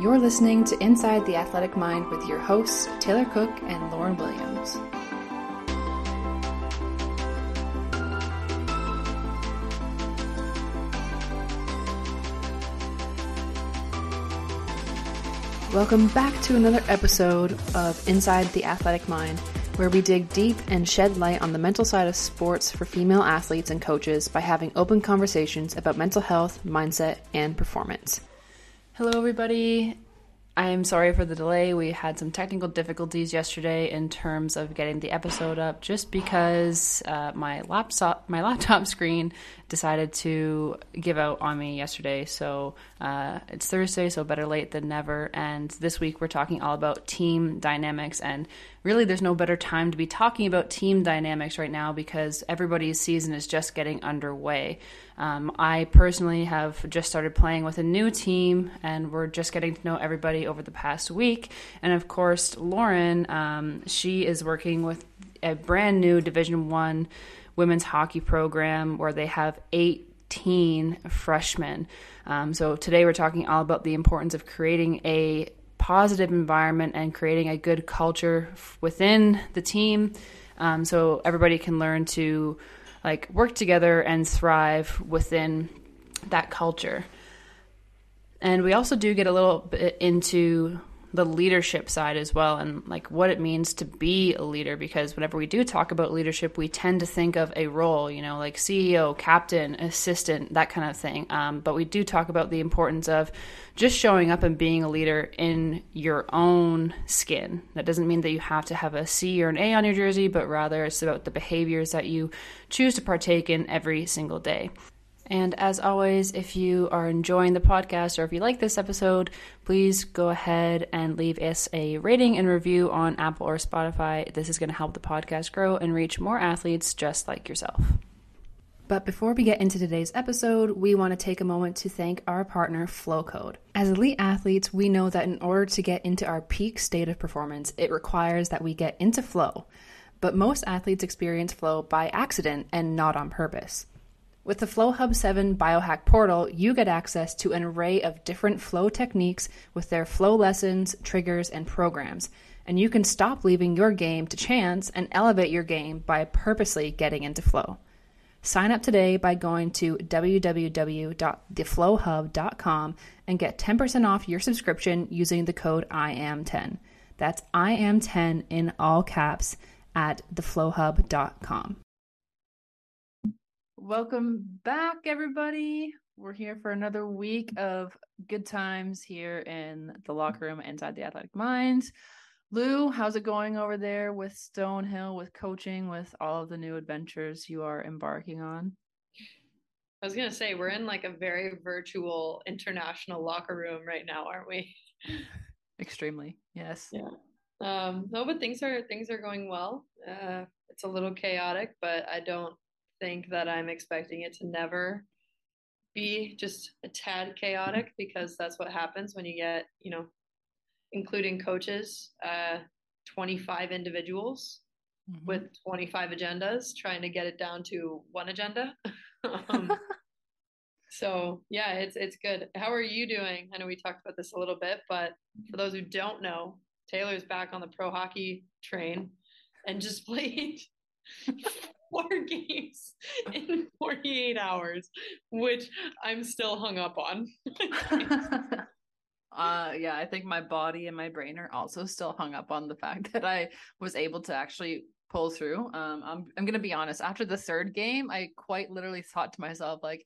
You're listening to Inside the Athletic Mind with your hosts, Taylor Cook and Lauren Williams. Welcome back to another episode of Inside the Athletic Mind, where we dig deep and shed light on the mental side of sports for female athletes and coaches by having open conversations about mental health, mindset, and performance. Hello, everybody. I'm sorry for the delay. We had some technical difficulties yesterday in terms of getting the episode up, just because uh, my laptop my laptop screen decided to give out on me yesterday. So uh, it's Thursday, so better late than never. And this week we're talking all about team dynamics, and really, there's no better time to be talking about team dynamics right now because everybody's season is just getting underway. Um, I personally have just started playing with a new team, and we're just getting to know everybody over the past week. And of course, Lauren, um, she is working with a brand new Division One women's hockey program where they have 18 freshmen. Um, so today we're talking all about the importance of creating a positive environment and creating a good culture within the team, um, so everybody can learn to like work together and thrive within that culture. And we also do get a little bit into the leadership side as well and like what it means to be a leader because whenever we do talk about leadership we tend to think of a role you know like ceo captain assistant that kind of thing. Um, but we do talk about the importance of just showing up and being a leader in your own skin. That doesn't mean that you have to have a c or an a on your jersey but rather it's about the behaviors that you choose to partake in every single day and as always, if you are enjoying the podcast or if you like this episode, please go ahead and leave us a rating and review on Apple or Spotify. This is going to help the podcast grow and reach more athletes just like yourself. But before we get into today's episode, we want to take a moment to thank our partner, Flowcode. As elite athletes, we know that in order to get into our peak state of performance, it requires that we get into flow. But most athletes experience flow by accident and not on purpose. With the FlowHub 7 Biohack portal, you get access to an array of different flow techniques with their flow lessons, triggers, and programs. And you can stop leaving your game to chance and elevate your game by purposely getting into flow. Sign up today by going to www.theflowhub.com and get 10% off your subscription using the code IAM10. That's IAM10 in all caps at theflowhub.com. Welcome back, everybody. We're here for another week of good times here in the locker room inside the athletic minds. Lou, how's it going over there with Stonehill, with coaching, with all of the new adventures you are embarking on? I was gonna say we're in like a very virtual international locker room right now, aren't we? Extremely, yes. Yeah. Um, no, but things are things are going well. Uh, it's a little chaotic, but I don't think that I'm expecting it to never be just a tad chaotic because that's what happens when you get, you know, including coaches, uh, 25 individuals mm-hmm. with 25 agendas, trying to get it down to one agenda. um, so yeah, it's it's good. How are you doing? I know we talked about this a little bit, but for those who don't know, Taylor's back on the pro hockey train and just played four games in 48 hours, which I'm still hung up on. uh yeah, I think my body and my brain are also still hung up on the fact that I was able to actually pull through. Um I'm I'm going to be honest, after the third game, I quite literally thought to myself like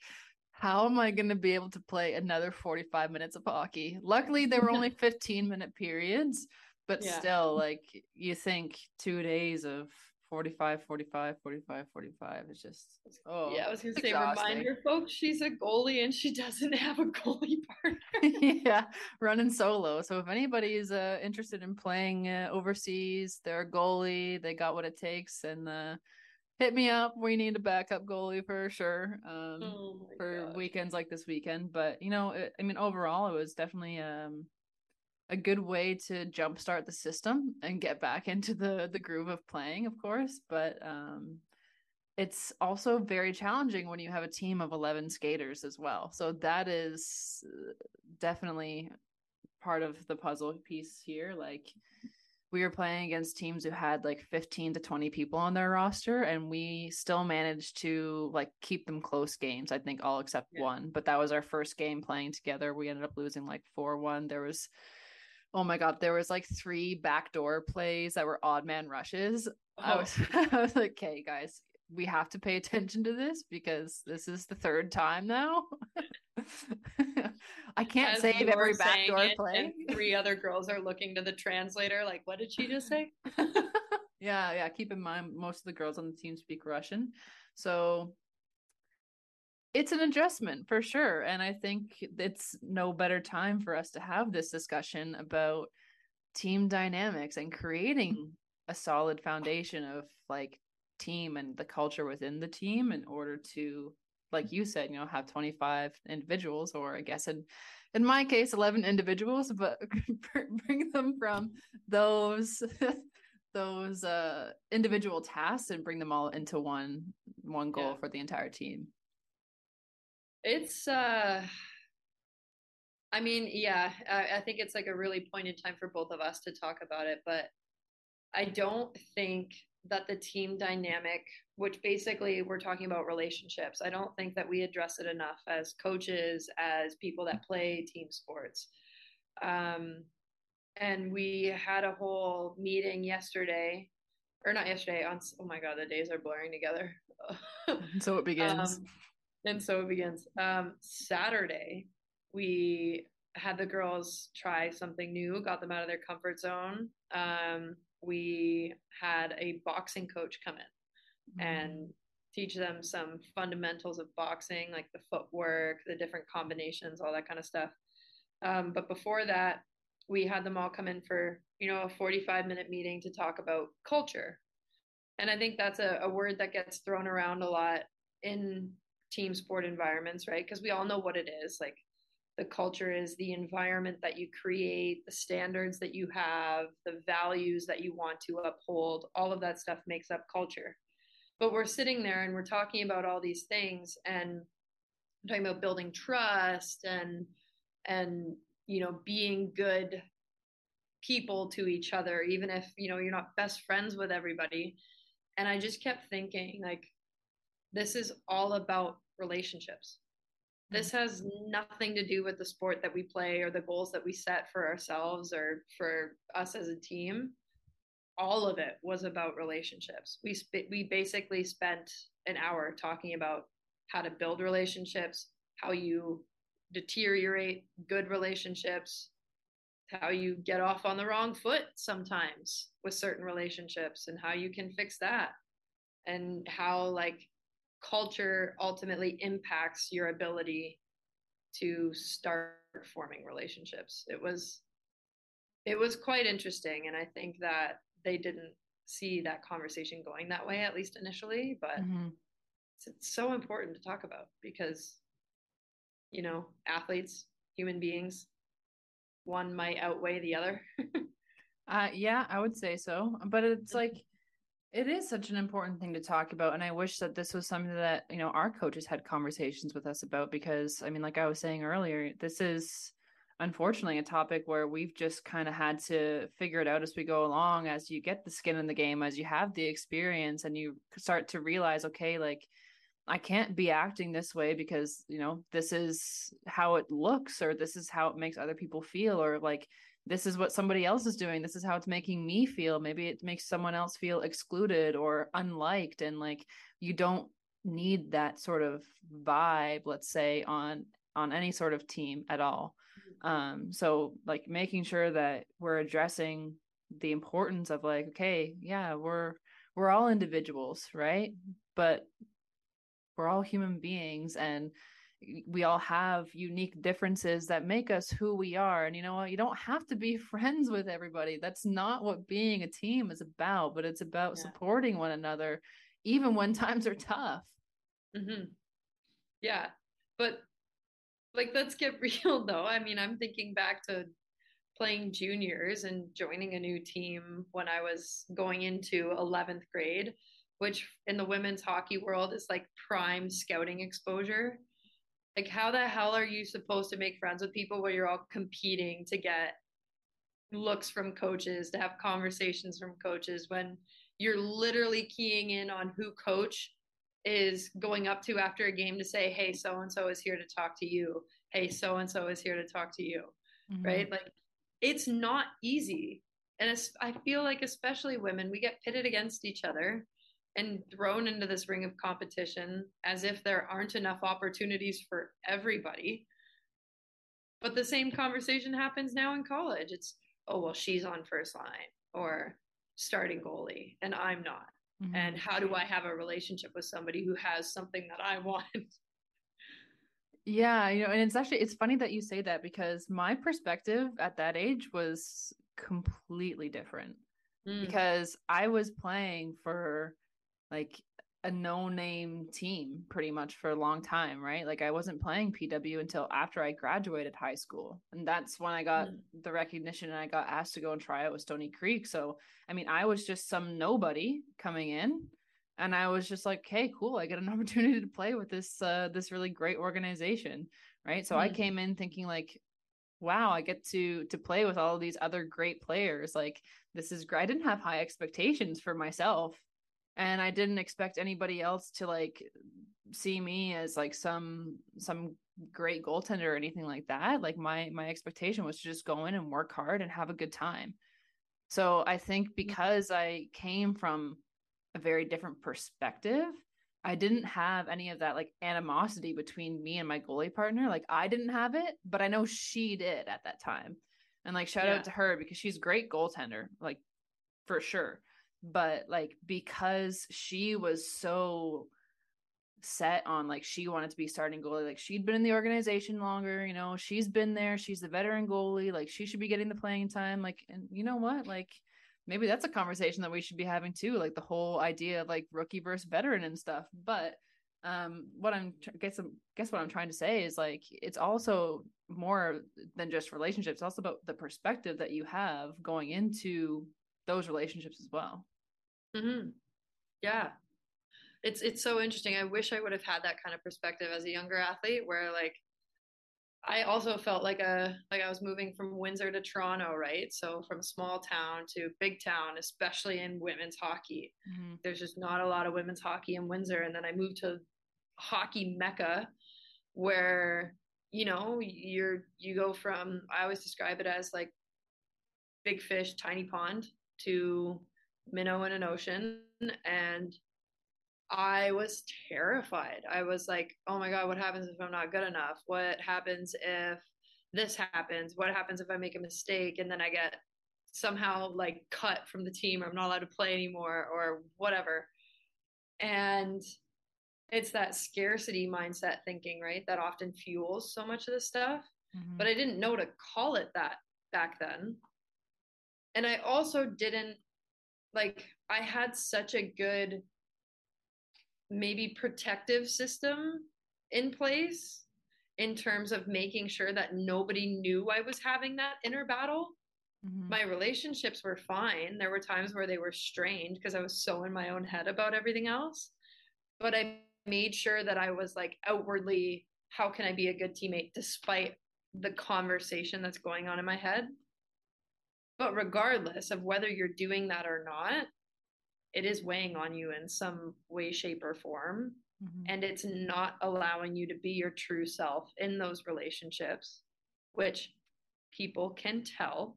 how am I going to be able to play another 45 minutes of hockey? Luckily, there were only 15 minute periods, but yeah. still, like, you think two days of 45 45 45 45 it's just oh yeah i was gonna say exhausting. reminder folks she's a goalie and she doesn't have a goalie partner. Yeah running solo. So if anybody is uh, interested in playing uh, overseas they're a goalie they got what it takes and uh, hit me up. We need a backup goalie for sure um, oh for weekends like this weekend. But you know it, i mean overall it was definitely um a good way to jumpstart the system and get back into the the groove of playing, of course. But um, it's also very challenging when you have a team of 11 skaters as well. So that is uh, definitely part of the puzzle piece here. Like we were playing against teams who had like 15 to 20 people on their roster and we still managed to like keep them close games i think all except yeah. one but that was our first game playing together we ended up losing like 4-1 there was oh my god there was like three backdoor plays that were odd man rushes oh. I, was, I was like okay guys we have to pay attention to this because this is the third time now. I can't As save every backdoor play. three other girls are looking to the translator, like, what did she just say? yeah, yeah. Keep in mind, most of the girls on the team speak Russian. So it's an adjustment for sure. And I think it's no better time for us to have this discussion about team dynamics and creating a solid foundation of like team and the culture within the team in order to like you said you know have 25 individuals or i guess in in my case 11 individuals but bring them from those those uh individual tasks and bring them all into one one goal yeah. for the entire team it's uh i mean yeah I, I think it's like a really pointed time for both of us to talk about it but i don't think that the team dynamic, which basically we're talking about relationships, I don't think that we address it enough as coaches, as people that play team sports. Um, and we had a whole meeting yesterday, or not yesterday, on, oh my God, the days are blurring together. so it begins. Um, and so it begins. Um, Saturday, we had the girls try something new, got them out of their comfort zone. Um, we had a boxing coach come in mm-hmm. and teach them some fundamentals of boxing, like the footwork, the different combinations, all that kind of stuff. Um, but before that, we had them all come in for you know a 45 minute meeting to talk about culture and i think that's a, a word that gets thrown around a lot in team sport environments right because we all know what it is like the culture is the environment that you create, the standards that you have, the values that you want to uphold. All of that stuff makes up culture. But we're sitting there and we're talking about all these things and I'm talking about building trust and and you know being good people to each other even if you know you're not best friends with everybody and i just kept thinking like this is all about relationships hmm. this has nothing to do with the sport that we play or the goals that we set for ourselves or for us as a team. All of it was about relationships. We sp- we basically spent an hour talking about how to build relationships, how you deteriorate good relationships, how you get off on the wrong foot sometimes with certain relationships and how you can fix that and how like culture ultimately impacts your ability to start forming relationships. It was it was quite interesting and I think that they didn't see that conversation going that way at least initially, but mm-hmm. it's, it's so important to talk about because you know, athletes, human beings, one might outweigh the other. uh yeah, I would say so. But it's like it is such an important thing to talk about. And I wish that this was something that, you know, our coaches had conversations with us about because, I mean, like I was saying earlier, this is unfortunately a topic where we've just kind of had to figure it out as we go along, as you get the skin in the game, as you have the experience and you start to realize, okay, like, I can't be acting this way because, you know, this is how it looks or this is how it makes other people feel or like this is what somebody else is doing. This is how it's making me feel. Maybe it makes someone else feel excluded or unliked. And like you don't need that sort of vibe let's say on on any sort of team at all. Mm-hmm. um so like making sure that we're addressing the importance of like okay yeah we're we're all individuals right? But we're all human beings. And we all have unique differences that make us who we are and you know what you don't have to be friends with everybody that's not what being a team is about but it's about yeah. supporting one another even when times are tough mm-hmm. yeah but like let's get real though i mean i'm thinking back to playing juniors and joining a new team when i was going into 11th grade which in the women's hockey world is like prime scouting exposure Like, how the hell are you supposed to make friends with people where you're all competing to get looks from coaches, to have conversations from coaches when you're literally keying in on who coach is going up to after a game to say, hey, so and so is here to talk to you. Hey, so and so is here to talk to you. Mm-hmm. Right? Like, it's not easy. And I feel like, especially women, we get pitted against each other and thrown into this ring of competition as if there aren't enough opportunities for everybody. But the same conversation happens now in college. It's, oh, well, she's on first line or starting goalie and I'm not. Mm-hmm. And how do I have a relationship with somebody who has something that I want? Yeah, you know, and it's actually it's funny that you say that because my perspective at that age was completely different. Mm. Because I was playing for like a no name team pretty much for a long time, right? Like I wasn't playing PW until after I graduated high school. And that's when I got mm. the recognition and I got asked to go and try out with Stoney Creek. So, I mean, I was just some nobody coming in and I was just like, "Hey, cool. I get an opportunity to play with this uh this really great organization." Right? So mm. I came in thinking like, wow, I get to to play with all these other great players. Like this is great. I didn't have high expectations for myself and I didn't expect anybody else to like see me as like some some great goaltender or anything like that. Like my my expectation was to just go in and work hard and have a good time. So I think mm. because I came from a very different perspective, I didn't have any of that like animosity between me and my goalie partner. Like I didn't have it, but I know she did at that time. And like shout yeah. out to her because she's great goaltender, like for sure but like because she was so set on like she wanted to be starting goalie like she'd been in the organization longer you know she's been there she's the veteran goalie like she should be getting the playing time like and you know what like maybe that's a conversation that we should be having too like the whole idea of like rookie versus veteran and stuff but um what i'm guess guess what i'm trying to say is like it's also more than just relationships it's also about the perspective that you have going into those relationships as well Mm-hmm. Yeah. It's it's so interesting. I wish I would have had that kind of perspective as a younger athlete where like I also felt like a like I was moving from Windsor to Toronto, right? So from small town to big town, especially in women's hockey. Mm-hmm. There's just not a lot of women's hockey in Windsor and then I moved to hockey mecca where you know, you're you go from I always describe it as like big fish, tiny pond to minnow in an ocean and I was terrified. I was like, oh my God, what happens if I'm not good enough? What happens if this happens? What happens if I make a mistake and then I get somehow like cut from the team or I'm not allowed to play anymore or whatever? And it's that scarcity mindset thinking, right? That often fuels so much of this stuff. Mm-hmm. But I didn't know to call it that back then. And I also didn't like I had such a good maybe protective system in place in terms of making sure that nobody knew I was having that inner battle. Mm-hmm. My relationships were fine. There were times where they were strained because I was so in my own head about everything else. But I made sure that I was like outwardly, how can I be a good teammate despite the conversation that's going on in my head? But regardless of whether you're doing that or not, it is weighing on you in some way, shape, or form. Mm-hmm. And it's not allowing you to be your true self in those relationships, which people can tell.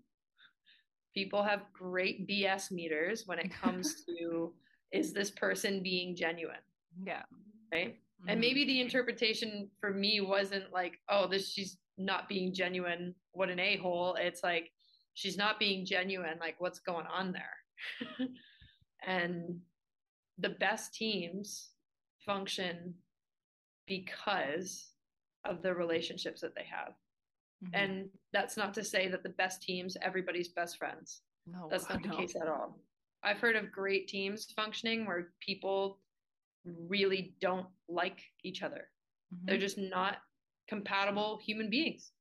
People have great BS meters when it comes to is this person being genuine? Yeah. Right. Mm-hmm. And maybe the interpretation for me wasn't like, oh, this she's not being genuine. What an a hole. It's like, she's not being genuine like what's going on there? And the best teams function because of the relationships that they have. Mm-hmm. and that's not to say that the best teams everybody's best friends. No that's not the case at all. I've heard of great teams functioning where people really don't like each other. Mm-hmm. they're just not compatible human beings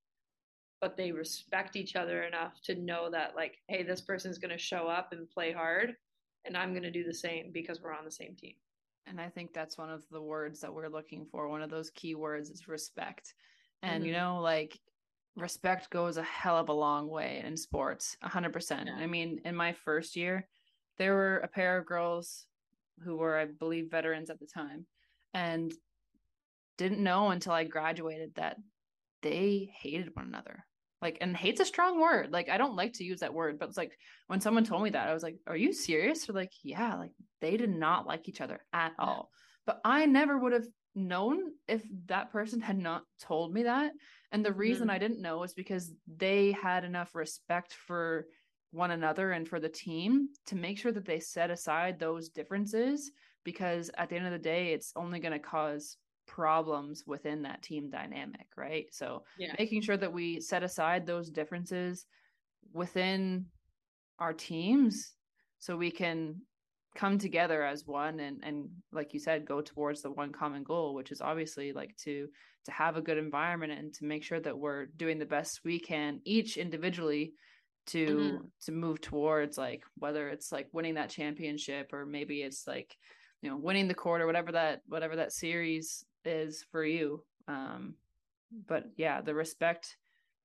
but they respect each other enough to know that like hey this person's going to show up and play hard and i'm going to do the same because we're on the same team And I think that's one of the words that we're looking for. One of those key words is respect. And, mm-hmm. you know, like respect goes a hell of a long way in sports, 100%. Yeah. I mean, in my first year, there were a pair of girls who were, I believe, veterans at the time and didn't know until I graduated that they hated one another. Like and hate's a strong word. Like i don't like to use that word but it's like when someone told me that i was like are you serious? Or like yeah like they did not like each other at all. But i never would have known if that person had not told me that. And the reason mm-hmm. i didn't know is because they had enough respect for one another and for the team to make sure that they set aside those differences because at the end of the day it's only going to cause problems within that team dynamic, right? So yeah. making sure that we set aside those differences within our teams so we can come together as one and and like you said go towards the one common goal which is obviously like to to have a good environment and to make sure that we're doing the best we can each individually to mm-hmm. to move towards like whether it's like winning that championship or maybe it's like you know winning the court or whatever that whatever that series is for you. Um, but yeah, the respect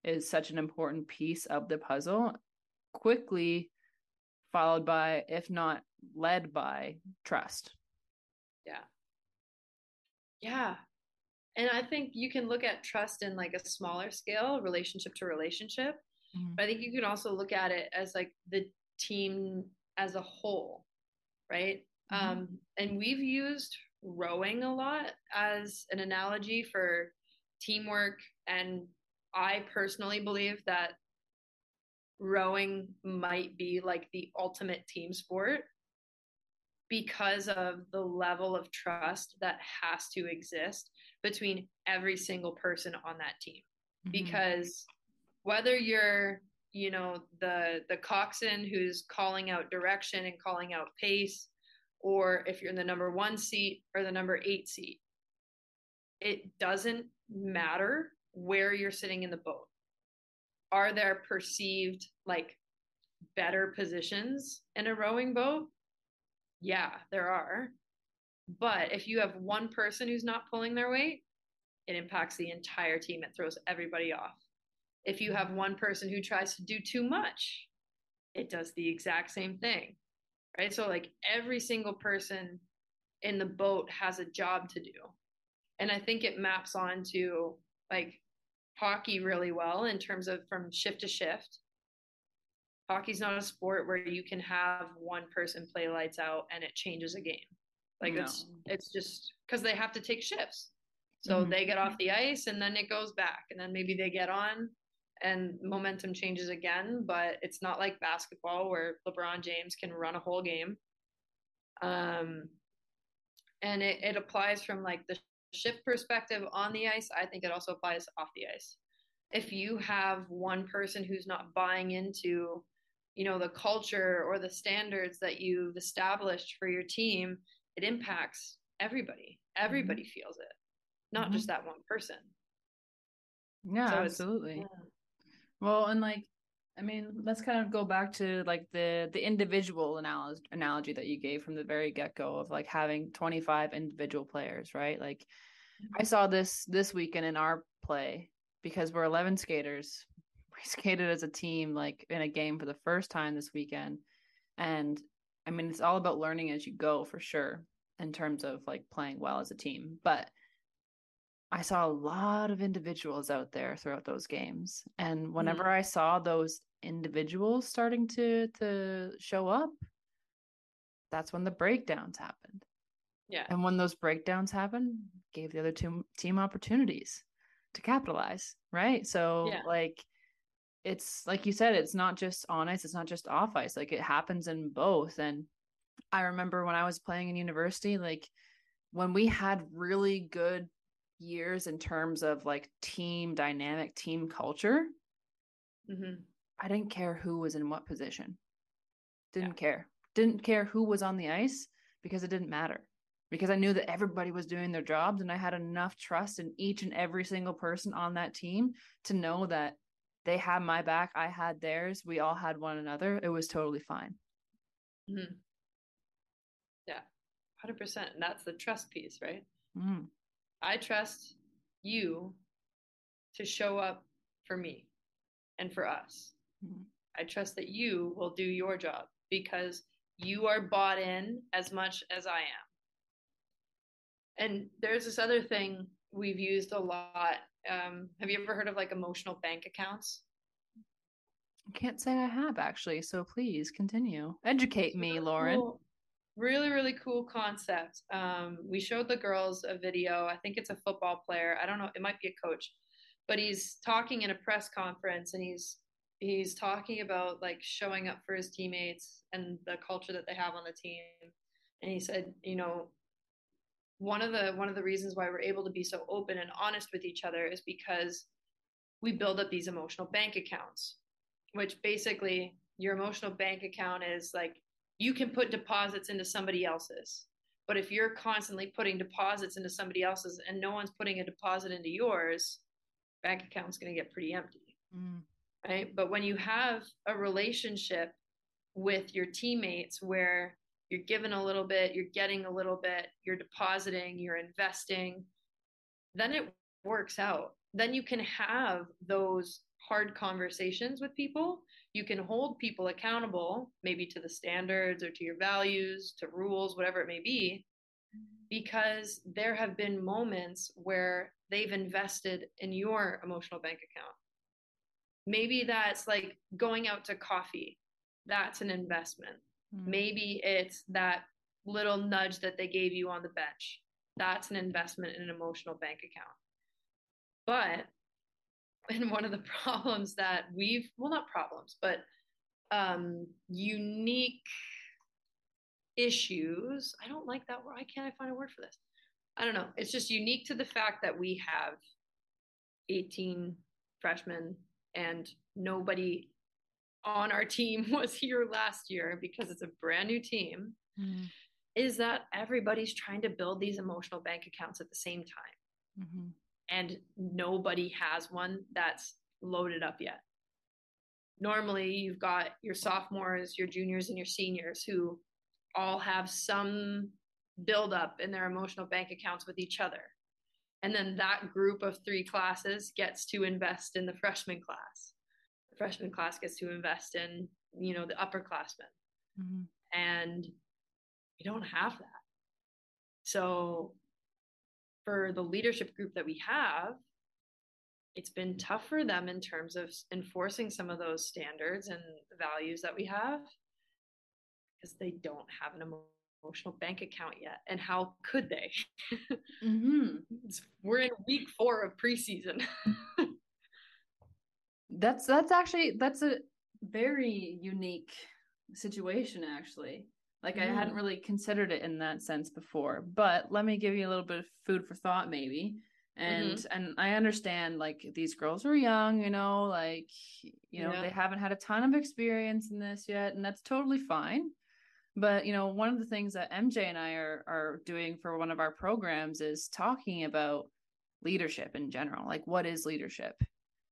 is such an important piece of the puzzle. Quickly followed by, if not led by, trust. Yeah. Yeah. And I think you can look at trust in like a smaller scale, relationship to relationship. Mm-hmm. But I think you can also look at it as like the team as a whole, right? Mm-hmm. Um, and we've used rowing a lot as an analogy for teamwork. And I personally believe that rowing might be like the ultimate team sport because of the level of trust that has to exist between every single person on that team. Mm-hmm. Because whether you're you know the the coxswain who's calling out direction and calling out pace or if you're in the number one seat or the number eight seat. It doesn't matter where you're sitting in the boat. Are there perceived like better positions in a rowing boat? Yeah, there are. But if you have one person who's not pulling their weight, it impacts the entire team. It throws everybody off. If you have one person who tries to do too much, it does the exact same thing right? So like every single person in the boat has a job to do. And I think it maps onto like hockey really well in terms of from shift to shift. Hockey's not a sport where you can have one person play lights out and it changes a game. Like no. it's it's just because they have to take shifts. So mm-hmm. they get off the ice and then it goes back and then maybe they get on and momentum changes again, but it's not like basketball where LeBron James can run a whole game. Um, and it, it applies from like the shift perspective on the ice. I think it also applies off the ice. If you have one person who's not buying into, you know, the culture or the standards that you've established for your team, it impacts everybody. Everybody mm-hmm. feels it, not mm-hmm. just that one person. Yeah, so absolutely. Yeah. Well, and like, I mean, let's kind of go back to like the the individual analogy analogy that you gave from the very get go of like having 25 individual players, right? Like, mm-hmm. I saw this this weekend in our play because we're 11 skaters. We skated as a team, like in a game for the first time this weekend, and I mean, it's all about learning as you go for sure in terms of like playing well as a team, but I saw a lot of individuals out there throughout those games. And whenever mm. I saw those individuals starting to to show up, that's when the breakdowns happened. Yeah. And when those breakdowns happened, gave the other two team opportunities to capitalize, right? So yeah. like it's like you said, it's not just on ice, it's not just off ice. Like it happens in both. And I remember when I was playing in university, like when we had really good years in terms of like team dynamic, team culture, mm-hmm. I didn't care who was in what position. Didn't yeah. care. Didn't care who was on the ice because it didn't matter. Because I knew that everybody was doing their jobs and I had enough trust in each and every single person on that team to know that they had my back, I had theirs, we all had one another. It was totally fine. Mm-hmm. Yeah, 100%. And that's the trust piece, right? Mm. I trust you to show up for me and for us. Mhm. I trust that you will do your job because you are bought in as much as I am. And there's this other thing we've used a lot. Um, have you ever heard of like emotional bank accounts? I can't say I have actually, so please continue. Educate me, Lauren. cool- Really, really cool concept. Um, we showed the girls a video. I think it's a football player. I don't know. It might be a coach, but he's talking in a press conference and he's he's talking about like showing up for his teammates and the culture that they have on the team. And he said, you know, one of the one of the reasons why we're able to be so open and honest with each other is because we build up these emotional bank accounts which basically your emotional bank account is like you can put deposits into somebody else's. But if you're constantly putting deposits into somebody else's and no one's putting a deposit into yours bank account's going to get pretty empty Mm. right? But when you have a relationship with your teammates where you're giving a little bit you're getting a little bit you're depositing you're investing then it works out. Then you can have those hard conversations with people you can hold people accountable maybe to the standards or to your values to rules whatever it may be because there have been moments where they've invested in your emotional bank account. Maybe that's like going out to coffee. That's an investment. Mm. maybe it's that little nudge that they gave you on the bench. That's an investment in an emotional bank account. But and one of the problems that we've well not problems but um unique issues i don't like that word why can't i find a word for this i don't know it's just unique to the fact that we have 18 freshmen and nobody on our team was here last year because it's a brand new team Mm. is that everybody's trying to build these emotional bank accounts at the same time Mhm. And nobody has one that's loaded up yet. Normally, you've got your sophomores, your juniors, and your seniors who all have some buildup in their emotional bank accounts with each other. And then that group of three classes gets to invest in the freshman class. The freshman class gets to invest in, you know, the upperclassmen Mhm. and we don't have that. So for the leadership group that we have, it's been tough for them in terms of enforcing some of those standards and values that we have because they don't have an emotional bank account yet. And how could they? Mhm. We're in week four of preseason. That's that's actually that's a very unique situation actually. Like I hadn't Mm. really considered it in that sense before. But let me give you a little bit of food for thought maybe. And and I understand like these girls are young, you know, like you know, Yeah. they haven't had a ton of experience in this yet, and that's totally fine. But you know, one of the things that MJ and I are are doing for one of our programs is talking about leadership in general. Like what is leadership?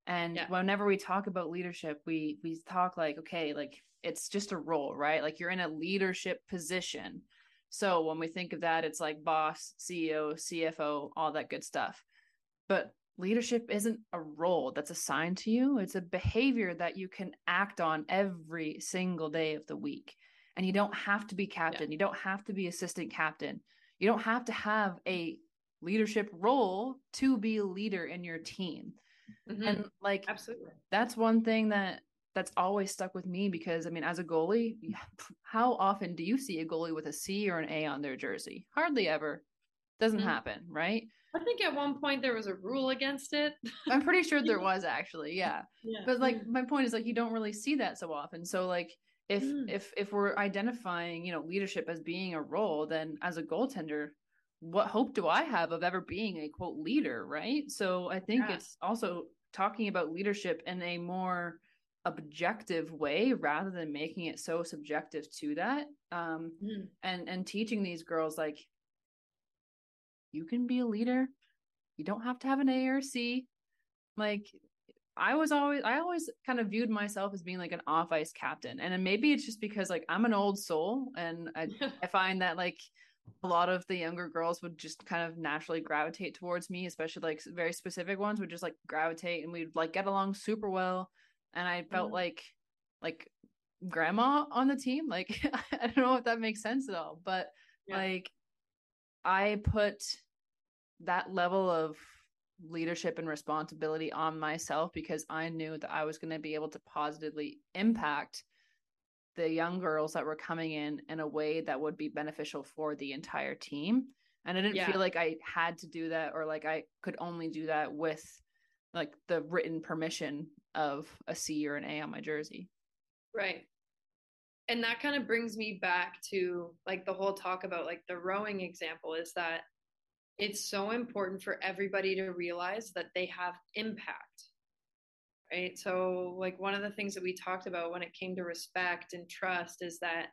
And Yeah. whenever we talk about leadership, we we talk like, okay, like it's just a role, right? Like you're in a leadership position. So when we think of that, it's like boss, CEO, CFO, all that good stuff. But leadership isn't a role that's assigned to you. It's a behavior that you can act on every single day of the week. And you don't have to be captain. You don't have to be assistant captain. You don't have to have a leadership role to be a leader in your team. Mhm. And like Absolutely. that's one thing that that's always stuck with me because I mean, as a goalie, how often do you see a goalie with a C or an A on their jersey? Hardly ever. Doesn't Mhm. happen, right? I think at one point there was a rule against it. I'm pretty sure there was actually, yeah. Yeah. But like my point is like you don't really see that so often. So like if Mm. if if we're identifying, you know, leadership as being a role, then as a goaltender, what hope do I have of ever being a quote leader, right? So I think Yeah. it's also talking about leadership in a more objective way rather than making it so subjective to that. Um Mm. and and teaching these girls like you can be a leader. You don't have to have an A or C. Like I was always I always kind of viewed myself as being like an off ice captain. And then maybe it's just because like I'm an old soul and I I find that like a lot of the younger girls would just kind of naturally gravitate towards me, especially like very specific ones would just like gravitate and we'd like get along super well. And I felt mm-hmm. like like grandma on the team. Like I don't know if that makes sense at all, but yeah. like I put that level of leadership and responsibility on myself because I knew that I was going to be able to positively impact the young girls that were coming in in a way that would be beneficial for the entire team and i didn't yeah. feel like i had to do that or like i could only do that with like the written permission of a c or an a on my jersey. Right. And that kind of brings me back to like the whole talk about like the rowing example is that it's so important for everybody to realize that they have impact right? So, like, one of the things that we talked about when it came to respect and trust is that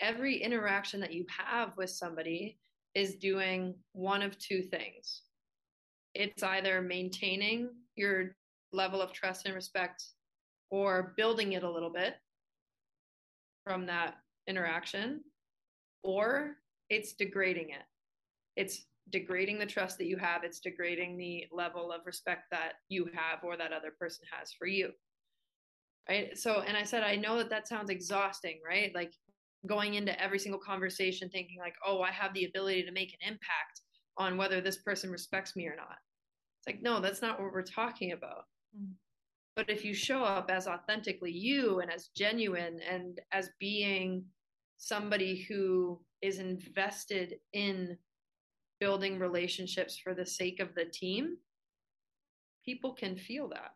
every interaction that you have with somebody is doing one of two things. It's either maintaining your level of trust and respect or building it a little bit from that interaction, or it's degrading it. It's degrading the trust that you have. It's degrading the level of respect that you have or that other person has for you. Right? So and i said i know that that sounds exhausting right? Like going into every single conversation thinking like oh i have the ability to make an impact on whether this person respects me or not. It's like no that's not what we're talking about mm. but if you show up as authentically you and as genuine and as being somebody who is invested in building relationships for the sake of the team, people can feel that.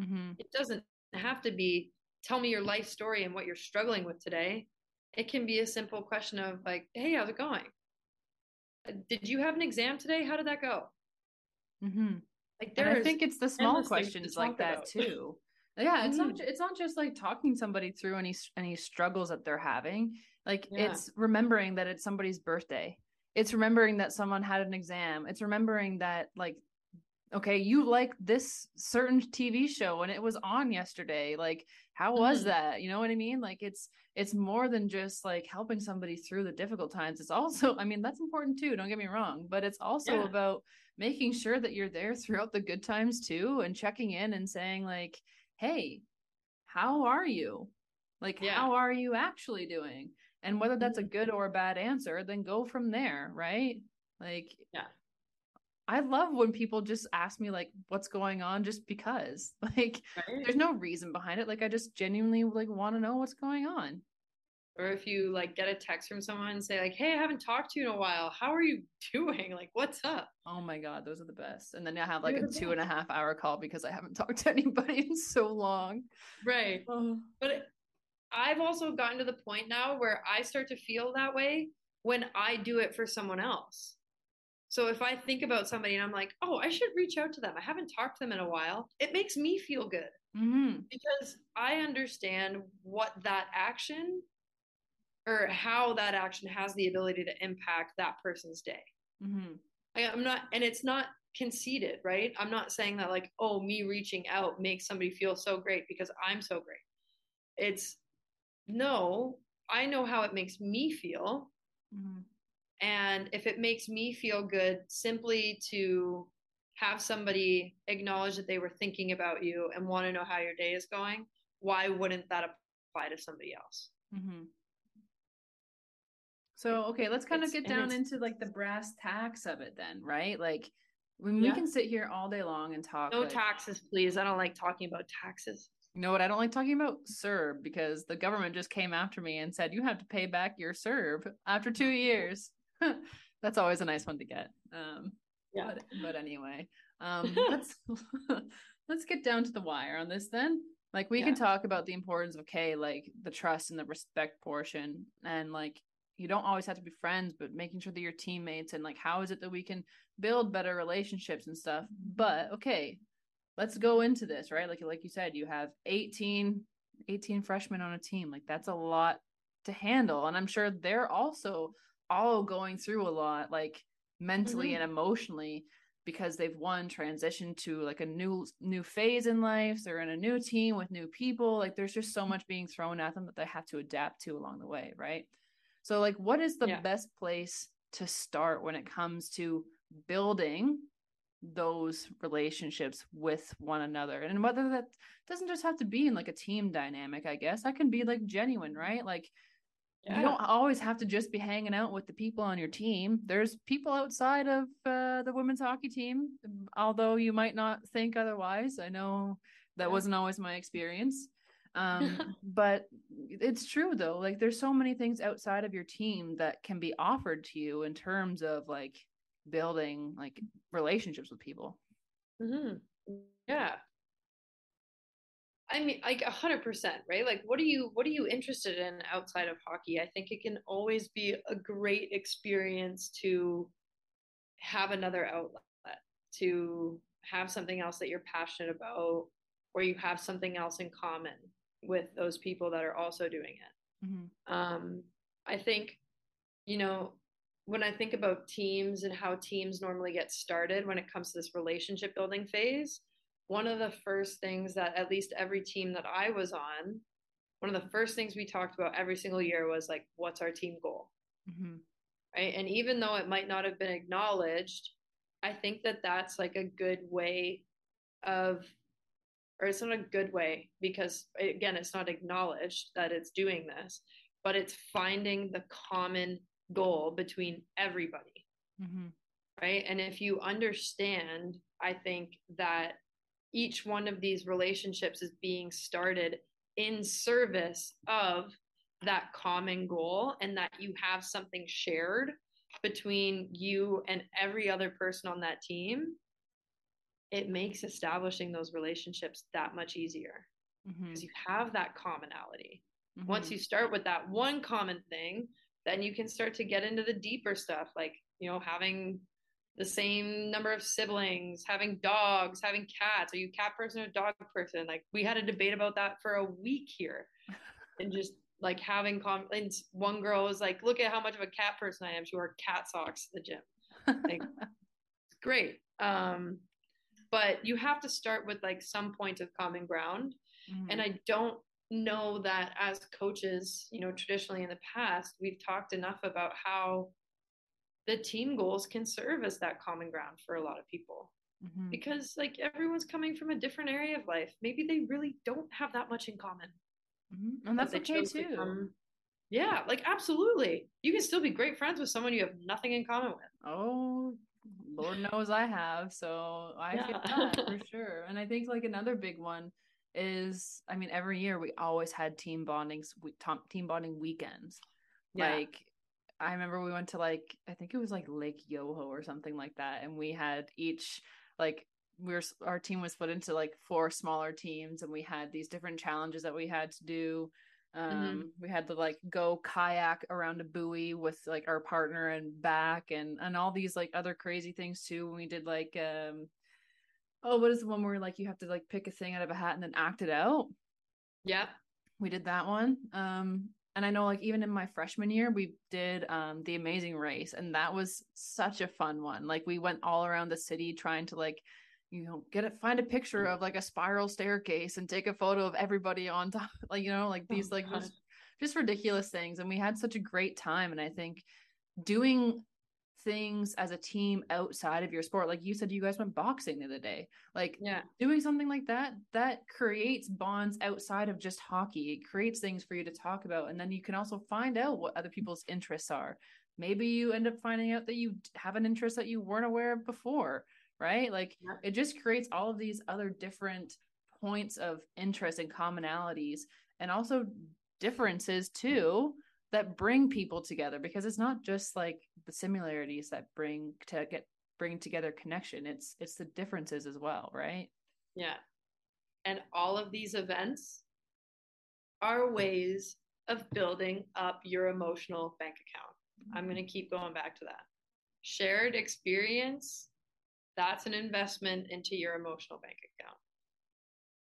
Mm-hmm. It doesn't have to be tell me your life story and what you're struggling with today. It can be a simple question of like, hey, how's it going? Did you have an exam today? How did that go? Mm-hmm. Like there, I think it's the small questions like that about. too. Yeah, it's mm-hmm. not. It's not just like talking somebody through any any struggles that they're having. Like yeah. it's remembering that it's somebody's birthday it's remembering that someone had an exam it's remembering that like okay you like this certain tv show and it was on yesterday like how was mm-hmm. that you know what i mean like it's it's more than just like helping somebody through the difficult times it's also i mean that's important too don't get me wrong but it's also yeah. about making sure that you're there throughout the good times too and checking in and saying like hey how are you like yeah. how are you actually doing and whether that's a mm-hmm. good or a bad answer then go from there right like yeah I love when people just ask me like what's going on just because. Like right. there's no reason behind it. Like I just genuinely like want to know what's going on. Or if you like get a text from someone and say like, "Hey, I haven't talked to you in a while. How are you doing? Like, what's up?" Oh my god, those are the best. And then I have like They're a two and a half hour call because I haven't talked to anybody in so long. Right. Oh. But I've also gotten to the point now where I start to feel that way when I do it for someone else. So if I think about somebody and I'm like, oh, I should reach out to them. I haven't talked to them in a while. It makes me feel good mm-hmm. because I understand what that action or how that action has the ability to impact that person's day. Mm-hmm. I, I'm not, and it's not conceited, right? I'm not saying that like, oh, me reaching out makes somebody feel so great because I'm so great. It's no, I know how it makes me feel. Mm-hmm. And if it makes me feel good simply to have somebody acknowledge that they were thinking about you and want to know how your day is going, why wouldn't that apply to somebody else? Mm-hmm. So, okay, let's kind of get down into like the brass tacks of it then, right? Like, when yeah. we can sit here all day long and talk. No like, taxes, please. I don't like talking about taxes. You know what? I don't like talking about CERB because the government just came after me and said you have to pay back your CERB after two years. That's always a nice one to get. Um, yeah. But, but anyway, um, let's let's get down to the wire on this then. Like we yeah. can talk about the importance of okay, like the trust and the respect portion, and like you don't always have to be friends, but making sure that you're teammates and like how is it that we can build better relationships and stuff. But okay, let's go into this, right? Like like you said, you have 18 18 freshmen on a team. Like that's a lot to handle and I'm sure they're also all going through a lot like mentally mm-hmm. and emotionally because they've one transitioned to like a new new phase in life. They're in a new team with new people. Like there's just so much being thrown at them that they have to adapt to along the way right? So like what is the yeah. best place to start when it comes to building those relationships with one another? And whether that doesn't just have to be in like a team dynamic i guess. That can be like genuine right? Like yeah. you don't always have to just be hanging out with the people on your team there's people outside of uh, the women's hockey team although you might not think otherwise i know that yeah. wasn't always my experience um but it's true though like there's so many things outside of your team that can be offered to you in terms of like building like relationships with people. Mm-hmm. Yeah. I mean, like a hundred percent, right? Like, what are you, what are you interested in outside of hockey? I think it can always be a great experience to have another outlet, to have something else that you're passionate about, or you have something else in common with those people that are also doing it. Mm-hmm. Um, I think, you know, when I think about teams and how teams normally get started when it comes to this relationship building phase, one of the first things that at least every team that I was on, one of the first things we talked about every single year was like, what's our team goal? Mm-hmm. Right. And even though it might not have been acknowledged, I think that that's like a good way of, or it's not a good way because, again, it's not acknowledged that it's doing this, but it's finding the common goal between everybody. Mm-hmm. Right. And if you understand, I think that each one of these relationships is being started in service of that common goal and that you have something shared between you and every other person on that team, it makes establishing those relationships that much easier because mm-hmm. you have that commonality. Mm-hmm. Once you start with that one common thing, then you can start to get into the deeper stuff like you know having the same number of siblings having dogs having cats. Are you cat person or dog person? Like we had a debate about that for a week here. And just like having comments one girl was like look at how much of a cat person i am. She wore cat socks to the gym. Like great. Um but you have to start with like some point of common ground. Mm-hmm. and i don't know that as coaches, you know, traditionally in the past, we've talked enough about how the team goals can serve as that common ground for a lot of people. Mm-hmm. Because like everyone's coming from a different area of life. Maybe they really don't have that much in common. Mm-hmm. And that's okay too. Yeah, like absolutely. You can still be great friends with someone you have nothing in common with. Oh, Lord knows I have. So I yeah. feel that for sure. And I think like another big one is I mean every year we always had team bonding team bonding weekends. Yeah. Like I remember we went to like I think it was like Lake Yoho or something like that and we had each like we were our team was split into like four smaller teams and we had these different challenges that we had to do mm-hmm. um mm-hmm. we had to like go kayak around a buoy with like our partner and back and and all these like other crazy things too when we did like um oh, what is the one where like you have to like pick a thing out of a hat and then act it out? Yep. We did that one. Um, and I know like even in my freshman year, we did um the amazing race, and that was such a fun one. Like we went all around the city trying to like you know get it find a picture of like a spiral staircase and take a photo of everybody on top like you know like oh, these oh, like just, just ridiculous things. And we had such a great time. And i think doing things as a team outside of your sport. Like you said you guys went boxing the other day. Like yeah. doing something like that that creates bonds outside of just hockey. It creates things for you to talk about. And then you can also find out what other people's interests are. Maybe you end up finding out that you have an interest that you weren't aware of before right? Like yeah. it just creates all of these other different points of interest and commonalities and also differences too that bring people together because it's not just like the similarities that bring to get bring together connection it's it's the differences as well right? Yeah. And all of these events are ways of building up your emotional bank account. I'm going to mm-hmm. keep going back to that. Shared experience that's an investment into your emotional bank account.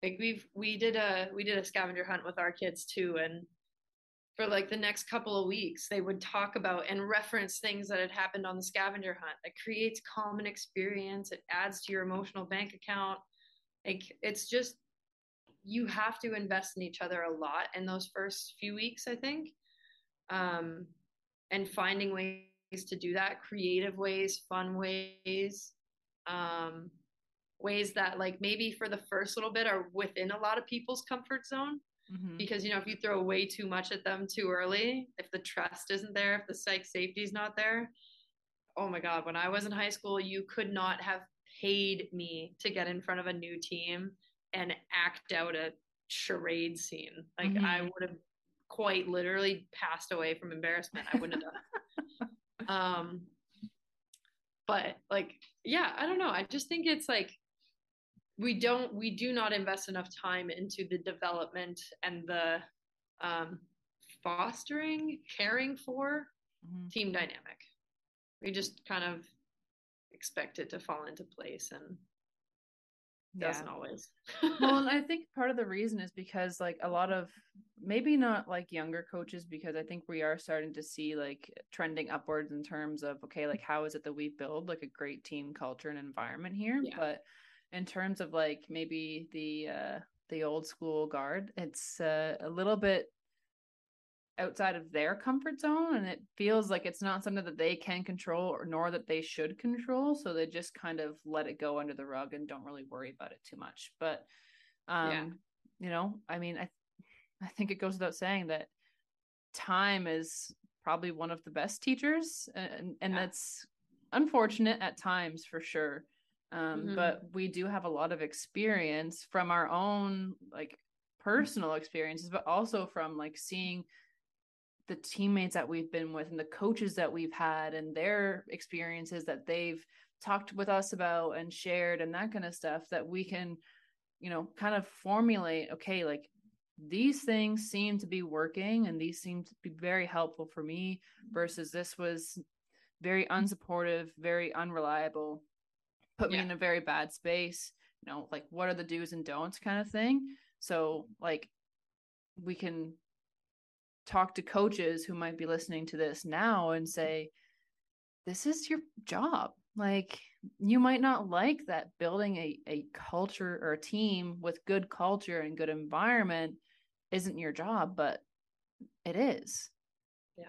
Like we've we did a we did a scavenger hunt with our kids too and for like the next couple of weeks they would talk about and reference things that had happened on the scavenger hunt. It creates common experience. It adds to your emotional bank account. Like it's just you have to invest in each other a lot in those first few weeks i think. Um, and finding ways to do that creative ways fun ways um ways that like maybe for the first little bit are within a lot of people's comfort zone mm-hmm. because you know if you throw way too much at them too early if the trust isn't there if the psych safety is not there oh my god when i was in high school you could not have paid me to get in front of a new team and act out a charade scene like mm-hmm. i would have quite literally passed away from embarrassment i wouldn't have done it um but like yeah i don't know i just think it's like we don't we do not invest enough time into the development and the um, fostering caring for mm-hmm. team dynamic we just kind of expect it to fall into place and doesn't always well and i think part of the reason is because like a lot of maybe not like younger coaches because i think we are starting to see like trending upwards in terms of okay like how is it that we build like a great team culture and environment here yeah. but in terms of like maybe the uh the old school guard it's uh, a little bit outside of their comfort zone and it feels like it's not something that they can control or nor that they should control so they just kind of let it go under the rug and don't really worry about it too much but um yeah. you know i mean i i think it goes without saying that time is probably one of the best teachers and and yeah. that's unfortunate at times for sure um, mm-hmm. but we do have a lot of experience from our own like personal experiences but also from like seeing the teammates that we've been with and the coaches that we've had and their experiences that they've talked with us about and shared and that kind of stuff that we can you know kind of formulate okay like these things seem to be working and these seem to be very helpful for me versus this was very unsupportive very unreliable put me yeah. in a very bad space you know like what are the do's and don'ts kind of thing. So like we can talk to coaches who might be listening to this now and say this is your job. Like you might not like that building a, a culture or a team with good culture and good environment isn't your job but it is. Yeah.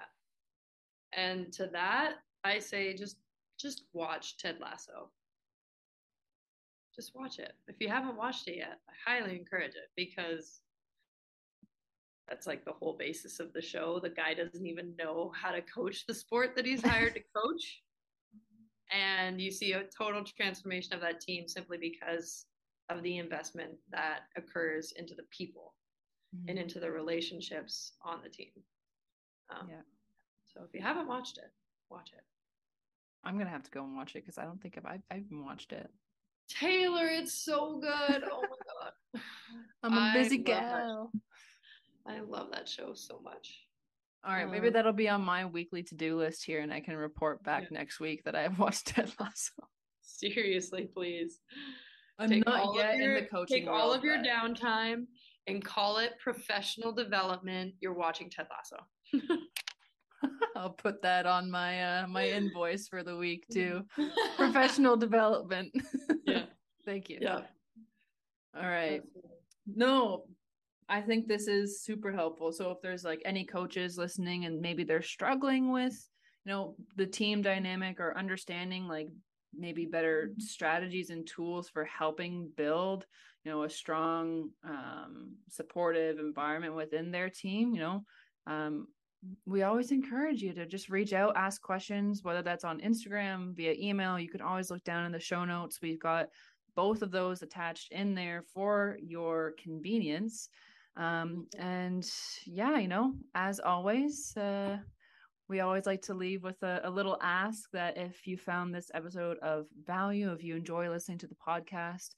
And to that i say just just watch ted lasso just watch it. If you haven't watched it yet, I highly encourage it because that's like the whole basis of the show. The guy doesn't even know how to coach the sport that he's hired to coach. And you see a total transformation of that team simply because of the investment that occurs into the people mm-hmm. and into the relationships on the team. Um, yeah. So if you haven't watched it, watch it. I'm gonna have to go and watch it because I don't think I've, I've even watched it. Taylor, it's so good. Oh my god. I'm a busy I gal. I love that show so much. All right, maybe um, that'll be on my weekly to-do list here and I can report back yeah. next week that I have watched Ted Lasso. Seriously, please. I'm take not yet your, in the coaching. Take all of your downtime and call it professional development. You're watching Ted Lasso. I'll put that on my uh my invoice for the week too. Professional development. yeah. Thank you. Yeah. All right. No, I think this is super helpful. So if there's like any coaches listening and maybe they're struggling with, you know, the team dynamic or understanding like maybe better strategies and tools for helping build, you know, a strong um supportive environment within their team, you know, um we always encourage you to just reach out, ask questions, whether that's on Instagram, via email. You can always look down in the show notes. We've got both of those attached in there for your convenience. Um, and yeah, you know, as always, uh, we always like to leave with a, a little ask that if you found this episode of value, if you enjoy listening to the podcast,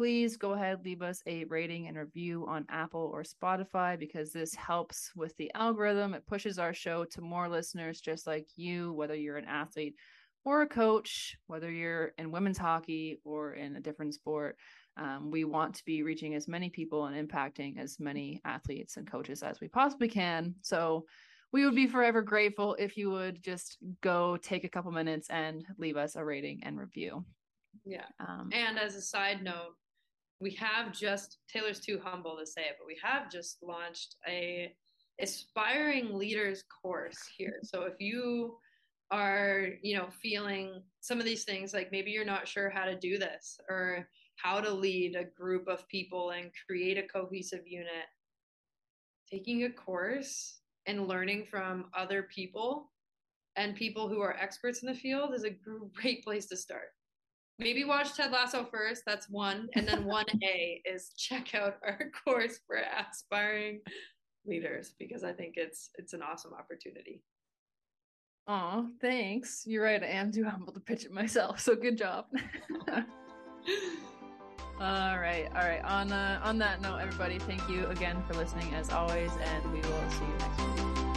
please go ahead leave us a rating and review on apple or spotify because this helps with the algorithm. It pushes our show to more listeners just like you whether you're an athlete or a coach whether you're in women's hockey or in a different sport. Um, we want to be reaching as many people and impacting as many athletes and coaches as we possibly can. So we would be forever grateful if you would just go take a couple minutes and leave us a rating and review. Yeah. Um, and as a side note, we have just Taylor's too humble to say it, but we have just launched a aspiring leaders course here. So if you are, you know, feeling some of these things like maybe you're not sure how to do this or how to lead a group of people and create a cohesive unit, taking a course and learning from other people and people who are experts in the field is a great place to start. Maybe watch Ted Lasso first. That's one. And then 1A is check out our course for aspiring leaders because I think it's it's an awesome opportunity. Oh, thanks. You're right. I am too humble to pitch it myself. So good job. all right, all right. On uh, on that note, everybody, thank you again for listening as always, and we will see you next week.